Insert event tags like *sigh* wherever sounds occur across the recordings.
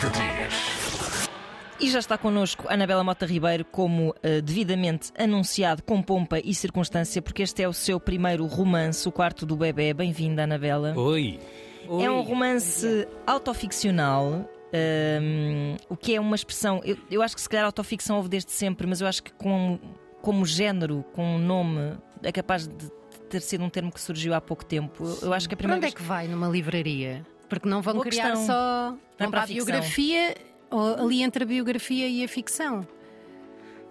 3. E já está connosco Anabela Mota Ribeiro, como eh, devidamente anunciado, com pompa e circunstância, porque este é o seu primeiro romance, O Quarto do Bebê. Bem-vinda, Anabela. Oi. É um romance autoficcional. ehm, o que é uma expressão. Eu, eu acho que se calhar autoficção houve desde sempre, mas eu acho que com, como género, com um nome, é capaz de ter sido um termo que surgiu há pouco tempo. Eu, eu acho que a Para primeira onde é vez que vai numa livraria? Porque não vão Boa criar questão. só Vai vão para a biografia ou ali entre a biografia e a ficção.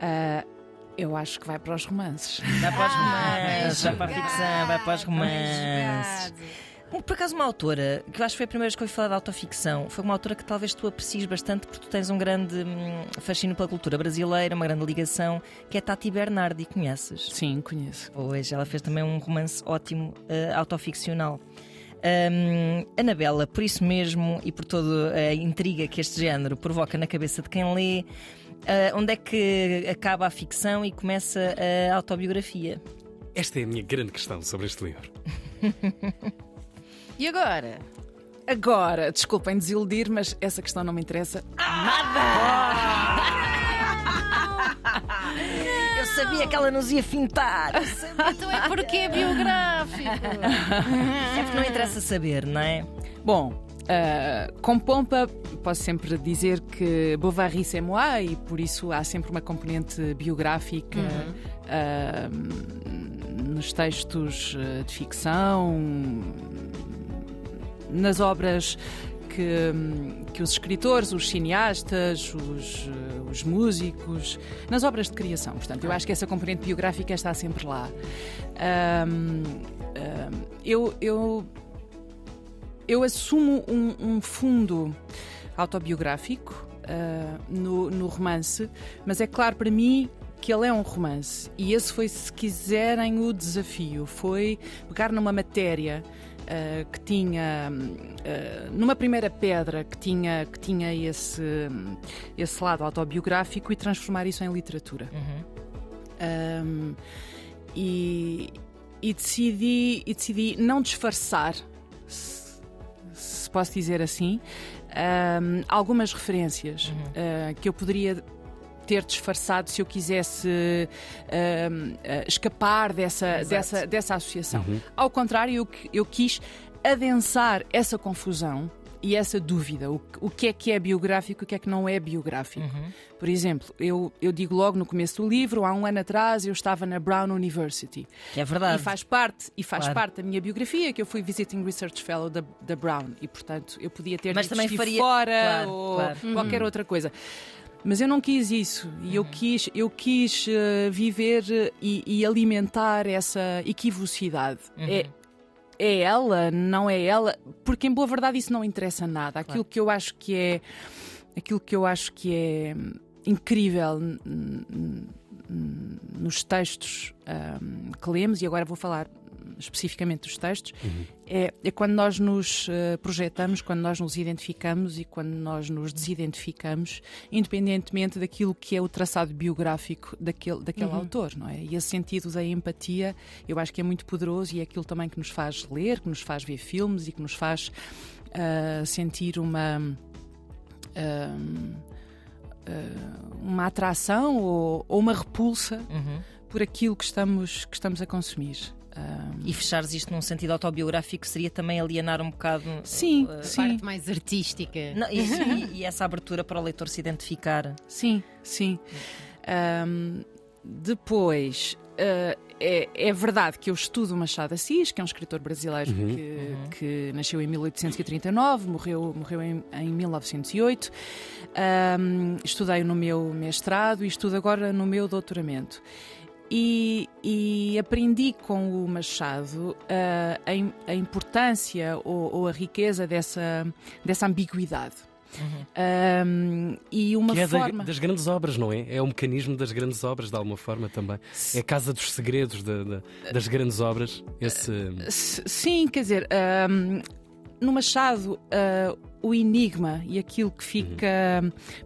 Ah, eu acho que vai para os romances. vai para os Ah, romances, vai para a ficção, vai para os romances. Por acaso, uma autora, que eu acho que foi a primeira vez que eu ouvi falar de autoficção, foi uma autora que talvez tu aprecies bastante porque tu tens um grande hum, fascínio pela cultura brasileira, uma grande ligação, que é Tati Bernardi, conheces? Sim, conheço. Hoje ela fez também um romance ótimo, eh, autoficcional. Hum, Anabela, por isso mesmo e por toda a intriga que este género provoca na cabeça de quem lê, eh, onde é que acaba a ficção e começa a autobiografia? Esta é a minha grande questão sobre este livro. E agora? Agora, desculpem desiludir, mas essa questão não me interessa. Eu *laughs* sabia que ela nos ia fintar. *laughs* Então é porque é biográfico. É porque não interessa saber, não é? Bom, ah, com pompa, posso sempre dizer que Bovary c'est moi e por isso há sempre uma componente biográfica ah, nos textos ah, de ficção, nas obras que, que os escritores, os cineastas, os, eh, os músicos, nas obras de criação. Portanto, eu acho que essa componente biográfica está sempre lá. Ahm, ahm, eu, eu, eu assumo um, um fundo autobiográfico ah, no, no romance, mas é claro para mim que ele é um romance e esse foi, se quiserem, o desafio. Foi pegar numa matéria ah, que tinha ah, numa primeira pedra que tinha que tinha esse esse lado autobiográfico e transformar isso em literatura. Um, e, e decidi e decidi não disfarçar, se, se posso dizer assim, um, algumas referências uh, que eu poderia ter disfarçado se eu quisesse uh, escapar dessa, dessa, dessa associação. Ao contrário, eu, eu quis adensar essa confusão e essa dúvida, o, o que é que é biográfico e o que é que não é biográfico. Por exemplo, eu, eu digo logo no começo do livro, há um ano atrás eu estava na Brown University. Que é verdade. E faz parte, e faz Claro. parte da minha biografia que eu fui Visiting Research Fellow da, da Brown e, portanto, eu podia ter Mas também faria- fora Claro, ou claro. qualquer outra coisa. Mas eu não quis isso e eu quis, eu quis eh, viver eh, e, e alimentar essa equivocidade. É, é ela, não é ela, porque em boa verdade isso não interessa nada. Aquilo que eu acho que é aquilo que eu acho que é incrível nos textos hum, que lemos, e agora vou falar especificamente dos textos, é, é quando nós nos eh, projetamos, quando nós nos identificamos e quando nós nos desidentificamos, independentemente daquilo que é o traçado biográfico daquele, daquele autor, não é? E esse sentido da empatia, eu acho que é muito poderoso e é aquilo também que nos faz ler, que nos faz ver filmes e que nos faz ah, sentir uma. ah, uma atração ou, ou uma repulsa Uhum. por aquilo que estamos, que estamos a consumir. Ahm, E fechares isto num sentido autobiográfico seria também alienar um bocado. sim, uh, sim, Parte mais artística. Não, e, e- *laughs* e essa abertura para o leitor se identificar. sim, sim. Ahm, depois, ah, é, é verdade que eu estudo Machado Assis, que é um escritor brasileiro que, que nasceu em 1839, morreu, morreu em, em 1908. Ahm, estudei no meu mestrado e estudo agora no meu doutoramento. E, e aprendi com o Machado ah, a, a importância ou, ou a riqueza dessa, dessa ambiguidade. Ahm, e uma Que é da- forma. das grandes obras, não é? É o mecanismo das grandes obras, de alguma forma também. É a casa dos segredos da- da- das grandes obras. Esse. Sim, quer dizer, hum, no Machado, uh, o enigma e aquilo que fica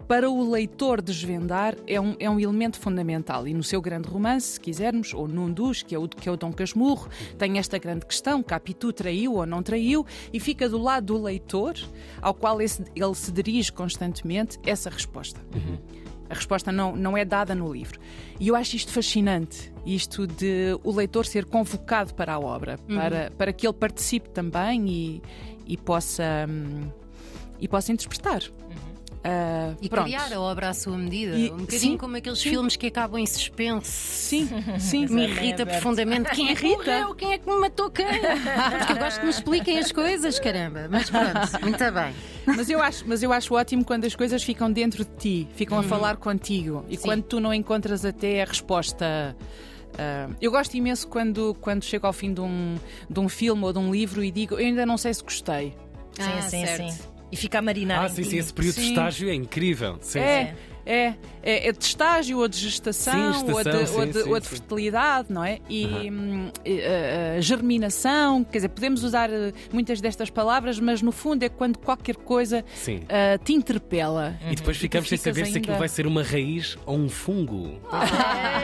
para o leitor desvendar é um, é um elemento fundamental. E no seu grande romance, se quisermos, ou num dos, que é o, que é o Dom Casmurro, tem esta grande questão: Capitu traiu ou não traiu, e fica do lado do leitor, ao qual esse, ele se dirige constantemente, essa resposta. Uhum. A resposta não, não é dada no livro. E eu acho isto fascinante, isto de o leitor ser convocado para a obra, uhum. para, para que ele participe também e, e possa. Hum, e possa interpretar. Uh, e pronto. criar a obra à sua medida. E, um bocadinho sim, como aqueles sim. filmes que acabam em suspense. Sim, sim. *laughs* me irrita profundamente. Quem é que morreu? Quem é que me matou quem? Porque eu gosto que me expliquem as coisas, caramba. Mas pronto, muito bem. Mas eu acho, mas eu acho ótimo quando as coisas ficam dentro de ti, ficam a uhum. falar contigo. E sim. quando tu não encontras até a resposta. Uh, eu gosto imenso quando, quando chego ao fim de um, de um filme ou de um livro e digo, eu ainda não sei se gostei. Sim, ah, sim, certo. sim. E fica a marinar. Ah, sim, sim, esse período sim. de estágio é incrível. Sim, é. Sim. É, é, é, de estágio ou de gestação, sim, ou, de, sim, ou, de, sim, ou, de, fertilidade, não é? E uhum. uh, germinação, quer dizer, podemos usar eh, muitas destas palavras, mas no fundo é quando qualquer coisa uh, te interpela. E depois ficamos sem saber ainda... se aquilo vai ser uma raiz ou um fungo ah,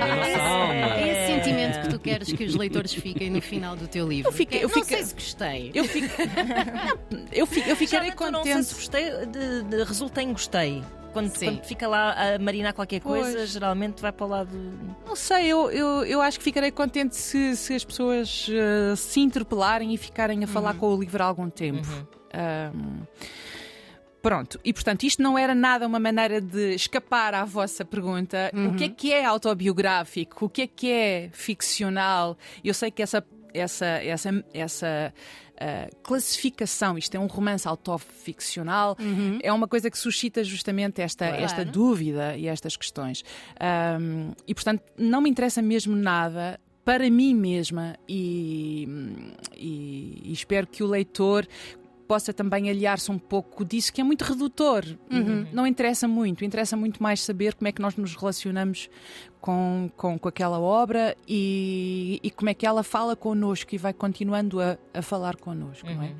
na nossa alma. É esse sentimento que tu *laughs* queres que os leitores fiquem no final do teu livro. Eu, fico, eu não fico... sei se gostei. Eu, fico... *laughs* eu, fico, eu ficarei contente. Não sei se gostei, de, de, resulta em gostei quando, quando, fica lá a marinar qualquer coisa, pois. geralmente vai para o lado. Não sei, eu, eu, eu acho que ficarei contente se, se as pessoas uh, se interpelarem e ficarem a falar uhum. com o livro há algum tempo. Uhum. Um, Pronto, e portanto, isto não era nada uma maneira de escapar à vossa pergunta: uhum. o que é que é autobiográfico? O que é que é ficcional? Eu sei que essa essa, essa, essa uh, classificação, isto é um romance autoficcional, uhum. é uma coisa que suscita justamente esta, claro. esta dúvida e estas questões. Um, e portanto, não me interessa mesmo nada para mim mesma e, e, e, espero que o leitor possa também aliar-se um pouco disso, que é muito redutor. Uhum. Não interessa muito, interessa muito mais saber como é que nós nos relacionamos com, com, com aquela obra e, e como é que ela fala connosco e vai continuando a, a falar connosco. Uhum. Não é? Uhum.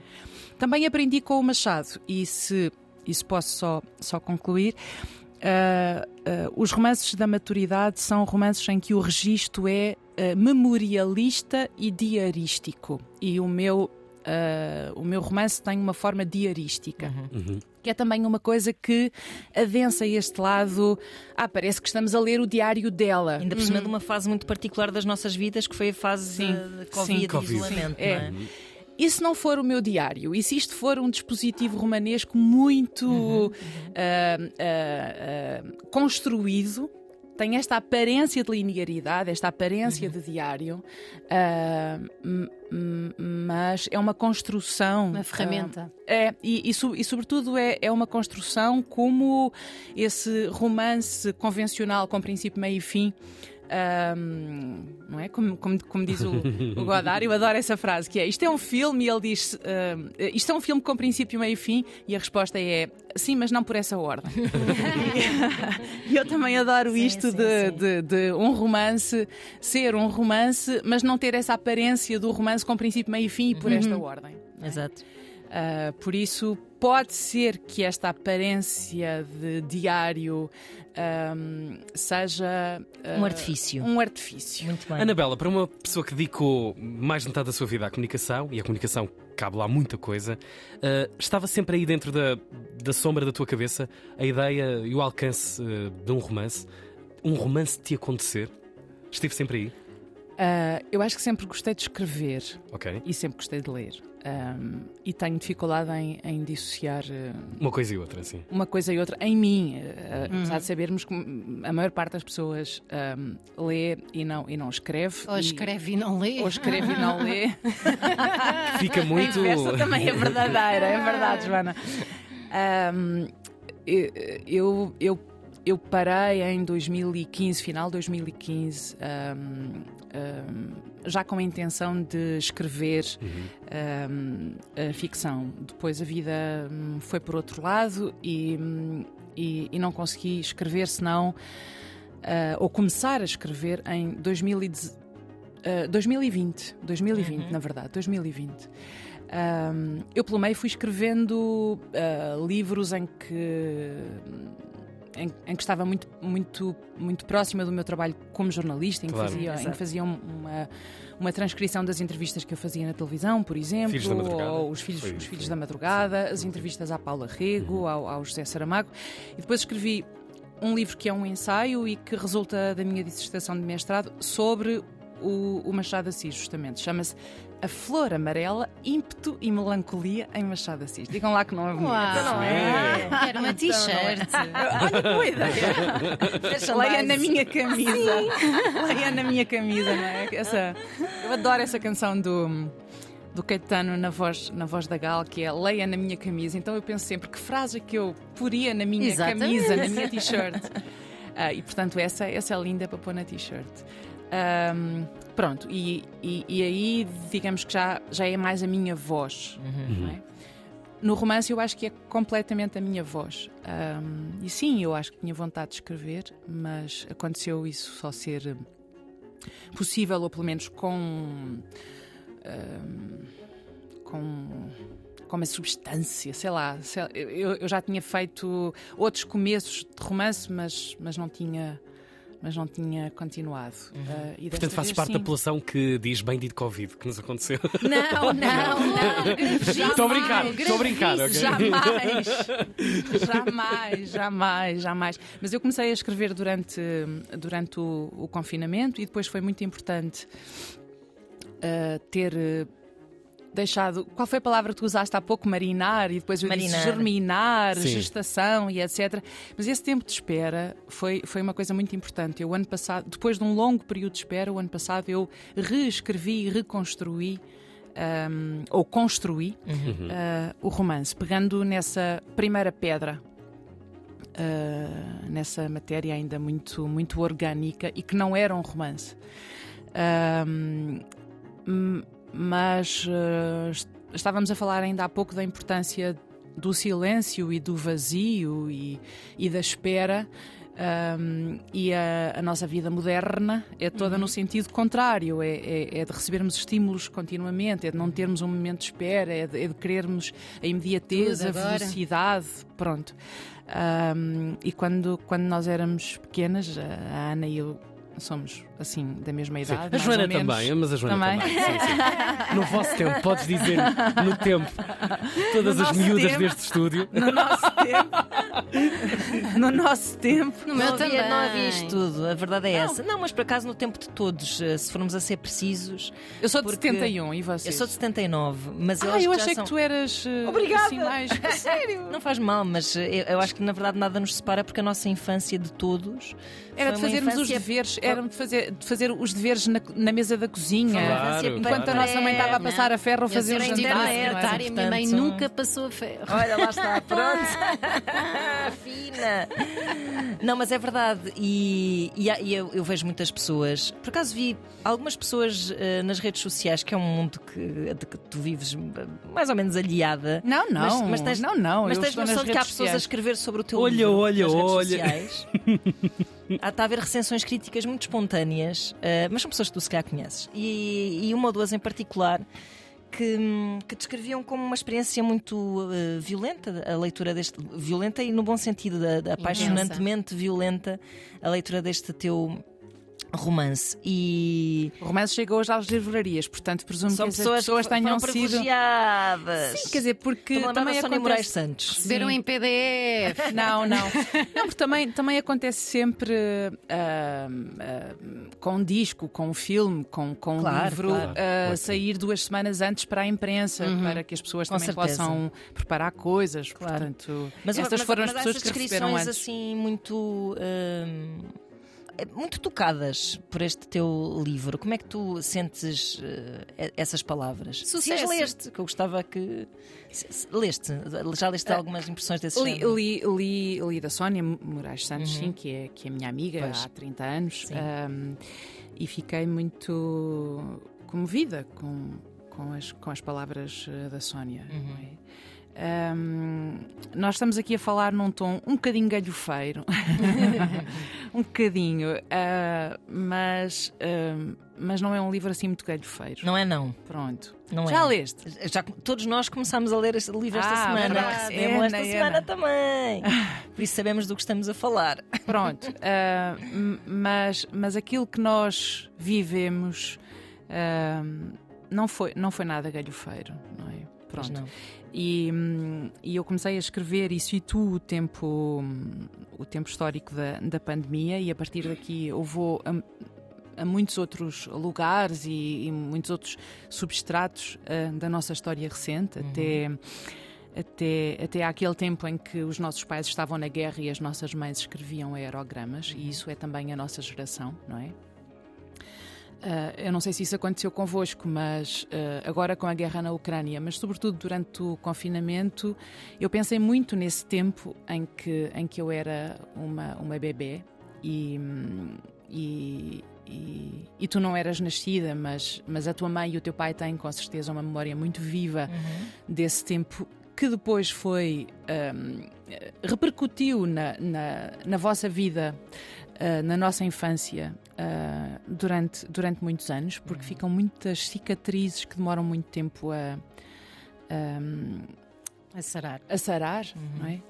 Também aprendi com o Machado, e se isso posso só, só concluir. Uh, uh, os romances da maturidade são romances em que o registro é uh, memorialista e diarístico. E o meu Uh, o meu romance tem uma forma diarística. Uhum. Uhum. Que é também uma coisa que adensa este lado. Ah, parece que estamos a ler o diário dela. Ainda por cima uhum. de uma fase muito particular das nossas vidas, que foi a fase sim. de Covid sim. e isolamento. É. é? E se não for o meu diário? E se isto for um dispositivo romanesco muito uh, uh, construído? Tem esta aparência de linearidade, esta aparência uhum. de diário, uh, mas é uma construção. Uma ferramenta. Uh, é, e, e, e, sobretudo é, é uma construção como esse romance convencional com princípio, meio e fim. Um, não é? Como, como, como diz o, o, Godard, eu adoro essa frase que é isto é um filme e ele diz isto é um filme com princípio, meio e fim e a resposta é sim, mas não por essa ordem. *laughs* e eu também adoro sim, isto sim, de, sim. De, de, um romance ser um romance, mas não ter essa aparência do romance com princípio, meio e fim e por uhum. esta ordem. É? Exato. Uh, por isso, pode ser que esta aparência de diário um, seja uh, um artifício. Um artifício. Muito bem. Anabela, para uma pessoa que dedicou mais de metade da sua vida à comunicação, e a comunicação cabe lá muita coisa, uh, estava sempre aí dentro da, da sombra da tua cabeça a ideia e o alcance uh, de um romance? Um romance te acontecer? Esteve sempre aí? eu acho que sempre gostei de escrever okay. e sempre gostei de ler. Um, e tenho dificuldade em, em dissociar uh, uma coisa e outra, sim. Uma coisa e outra em mim, uh, uhum. apesar de sabermos que a maior parte das pessoas um, lê e não, e não escreve. Ou e, escreve e não lê. Ou escreve e não lê. *laughs* Fica muito. Essa também é verdadeira, é verdade, Joana. Um, eu, eu eu parei em 2015, final de 2015, um, um, já com a intenção de escrever uhum. um, a ficção. Depois a vida hum, foi por outro lado e, hum, e, e não consegui escrever senão, uh, ou começar a escrever em 2010, uh, 2020. 2020, uhum. na verdade, 2020. Um, eu, pelo meio, fui escrevendo uh, livros em que. Em, em, que estava muito, muito, muito próxima do meu trabalho como jornalista, em que Claro. fazia, em que fazia um- uma, uma transcrição das entrevistas que eu fazia na televisão, por exemplo, Filhos da Madrugada. ou os filhos, Foi- os filhos foi- da madrugada, as entrevistas à Paula Rego, Uhum. ao, ao José Saramago, e depois escrevi um livro que é um ensaio e que resulta da minha dissertação de mestrado sobre o, o Machado de Assis, justamente. Chama-se A Flor Amarela, Ímpeto e Melancolia em Machado de Assis. Digam lá que não é bonito. Uau! Não é? Quero uma t-shirt. Olha, boa ideia! Leia na minha camisa. Leia na minha camisa, não é? Essa, eu adoro essa canção do, do Caetano na voz, na voz da Gal, que é Leia na minha camisa. Então eu penso sempre que frase é que eu poria na minha Exatamente. camisa, na minha t-shirt. Ah, e portanto, essa, essa é linda para pôr na t-shirt. Ahm, pronto, e, e, e aí digamos que já, já é mais a minha voz. não é? No romance eu acho que é completamente a minha voz. Ahm, e sim, eu acho que tinha vontade de escrever, mas aconteceu isso só ser possível, ou pelo menos com. ahm, com. com uma substância, sei lá. sei- eu, eu já tinha feito outros começos de romance, mas, mas não tinha. Mas não tinha continuado. Ah, e desta Portanto, fazes parte da sim. população que diz bendito Covid, que nos aconteceu. Não, não, *laughs* não. Estou a brincar, estou a brincar, ok? Jamais, *laughs* jamais, jamais, jamais. Mas eu comecei a escrever durante, durante o, o confinamento e depois foi muito importante uh, ter uh, deixado. Qual foi a palavra que tu usaste há pouco? Marinar e depois eu Marinar. disse germinar, Sim. gestação e etc. Mas esse tempo de espera foi, foi uma coisa muito importante. Eu, ano passado, depois de um longo período de espera, o ano passado eu reescrevi e reconstruí. um, ou construí uh, o romance, pegando nessa primeira pedra, uh, nessa matéria ainda muito, muito orgânica e que não era um romance. Um, m- mas uh, est- estávamos a falar ainda há pouco da importância do silêncio e do vazio e, e da espera. Um, e a, a nossa vida moderna é toda no sentido contrário: é, é- é de recebermos estímulos continuamente, é de não termos um momento de espera, é de, é de querermos a imediatez, a velocidade. Pronto. Um, e quando, quando nós éramos pequenas, a Ana e eu somos assim da mesma Sim. idade. A mais Joana também, mas a Joana Também? também. Sim, sim. No vosso tempo, podes dizer no tempo, todas No as miúdas tempo. deste estúdio. No nosso tempo. no nosso tempo. No meu Não havia, também. não havia isto tudo, a verdade é essa. Não, mas por acaso no tempo de todos, eh, se formos a ser precisos, Eu sou de Porque 71 e você? eu sou de 79, mas eu Ah, acho eu que achei são... que tu eras. eh, Obrigada. Assim, mais... *laughs* A Sério? Não faz mal, mas eh, eu, eu acho que na verdade nada nos separa porque a nossa infância de todos Era de fazermos os deveres, era de fazer, de fazer os deveres na, na mesa da cozinha. Claro, Enquanto a claro. nossa mãe estava a Não. passar a ferro a fazer o jantar. não é? secretária, minha mãe nunca passou a ferro. Olha, lá está, *laughs* pronto. Fina. Não, mas é verdade. E, e e eu, eu vejo muitas pessoas. Por acaso vi algumas pessoas eh, nas redes sociais, que é um mundo que, de que tu vives mais ou menos aliada. Não, não. Mas, mas tens, não, não. Mas tens noção de que há pessoas a sociais. escrever sobre o teu Olha, livro olha, nas redes olha. sociais. *laughs* Há está a haver recensões críticas muito espontâneas, eh, mas são pessoas que tu se calhar conheces. E, e uma ou duas em particular que, que descreviam como uma experiência muito eh, violenta a leitura deste. violenta e no bom sentido, da, da apaixonantemente violenta a leitura deste teu romance. E O romance chegou hoje às livrarias, portanto presumo são que essas pessoas, pessoas que tenham foram sido. privilegiadas. Sim, quer dizer, porque também acontece... Moraes Santos. Receberam em PDF. *laughs* Não, não. Não, porque também, também acontece sempre ah, ah, com um disco, com um filme, com, com um Claro, livro, claro. sim. sair duas semanas antes para a imprensa, para que as pessoas Com também certeza. possam preparar coisas. Claro. Portanto, Mas, estas mas- foram mas as pessoas que receberam descrições antes. assim muito hum, muito tocadas por este teu livro. Como é que tu sentes eh, essas palavras? Se as Sucesso. leste, que eu gostava que se- se- leste, já leste algumas impressões desse Li, género? li, li, li da Sónia Moraes Santos, sim, que é, que é minha amiga Pois. há 30 anos, ahm, e fiquei muito comovida com, com, as, com as palavras eh, da Sónia. é? Um, nós estamos aqui a falar num tom um bocadinho galhofeiro, *laughs* um bocadinho, uh, mas, uh, mas não é um livro assim muito galhofeiro. Não é, não. Pronto. Não Já é. leste? Já, todos nós começámos a ler este livro esta Ah, semana. verdade. Ana, esta Ana. semana também. *laughs* Por isso sabemos do que estamos a falar. Pronto. Uh, mas, mas aquilo que nós vivemos não, foi, não foi nada galhofeiro, não é? Pronto. não. E, hum, e eu comecei a escrever e situo o tempo, hum, o tempo histórico da, da pandemia e a partir daqui eu vou a, a muitos outros lugares e, e muitos outros substratos ah, da nossa história recente, até, até, até àquele tempo em que os nossos pais estavam na guerra e as nossas mães escreviam aerogramas, e isso é também a nossa geração, não é? Ah, eu não sei se isso aconteceu convosco, mas ah, agora com a guerra na Ucrânia, mas sobretudo durante o confinamento, eu pensei muito nesse tempo em que, em que eu era uma, uma bebê e, e, e, e tu não eras nascida, mas, mas a tua mãe e o teu pai têm com certeza uma memória muito viva desse tempo que depois foi hum, repercutiu na, na, na vossa vida, ah, na nossa infância, ah, durante, durante muitos anos, porque ficam muitas cicatrizes que demoram muito tempo a, a, A sarar. a sarar, não é?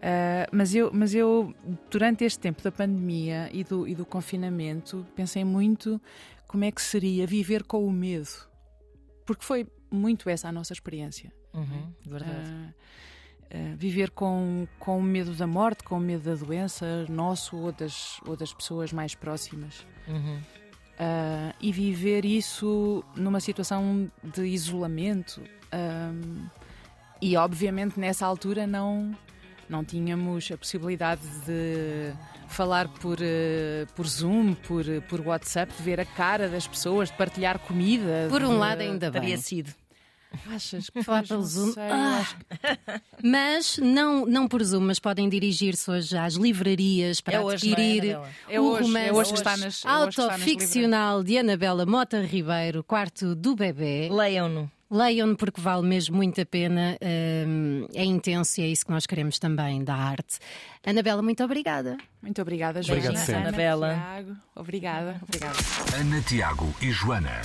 Ah, mas, eu, mas eu, durante este tempo da pandemia e do, e do confinamento, pensei muito como é que seria viver com o medo. Porque foi muito essa a nossa experiência. Uhum, verdade. Ah, ah, viver com, com o medo da morte, com o medo da doença, nosso ou das, ou das pessoas mais próximas. Uhum. Ah, e viver isso numa situação de isolamento. Ahm, e obviamente nessa altura não, não tínhamos a possibilidade de falar por, eh, por Zoom, por, por WhatsApp, de ver a cara das pessoas, de partilhar comida. Por um de- lado, ainda bem. Teria sido. Achas que Falar não Zoom. sei, Ah. acho que- *laughs* Mas não, não por Zoom, mas podem dirigir-se hoje às livrarias para É hoje, é, adquirir Anabela? É o hoje, romance é hoje que está nas- é hoje que está nas autoficcional de Anabela Mota Ribeiro, Quarto do Bebê. Leiam-no. Leiam-no porque vale mesmo muito a pena. hum, é intenso e é isso que nós queremos também da arte. Anabela, muito obrigada. Muito obrigada, Joana. Obrigado. Ana, Anabela. Tiago. Obrigada, obrigada. Ana Tiago e Joana.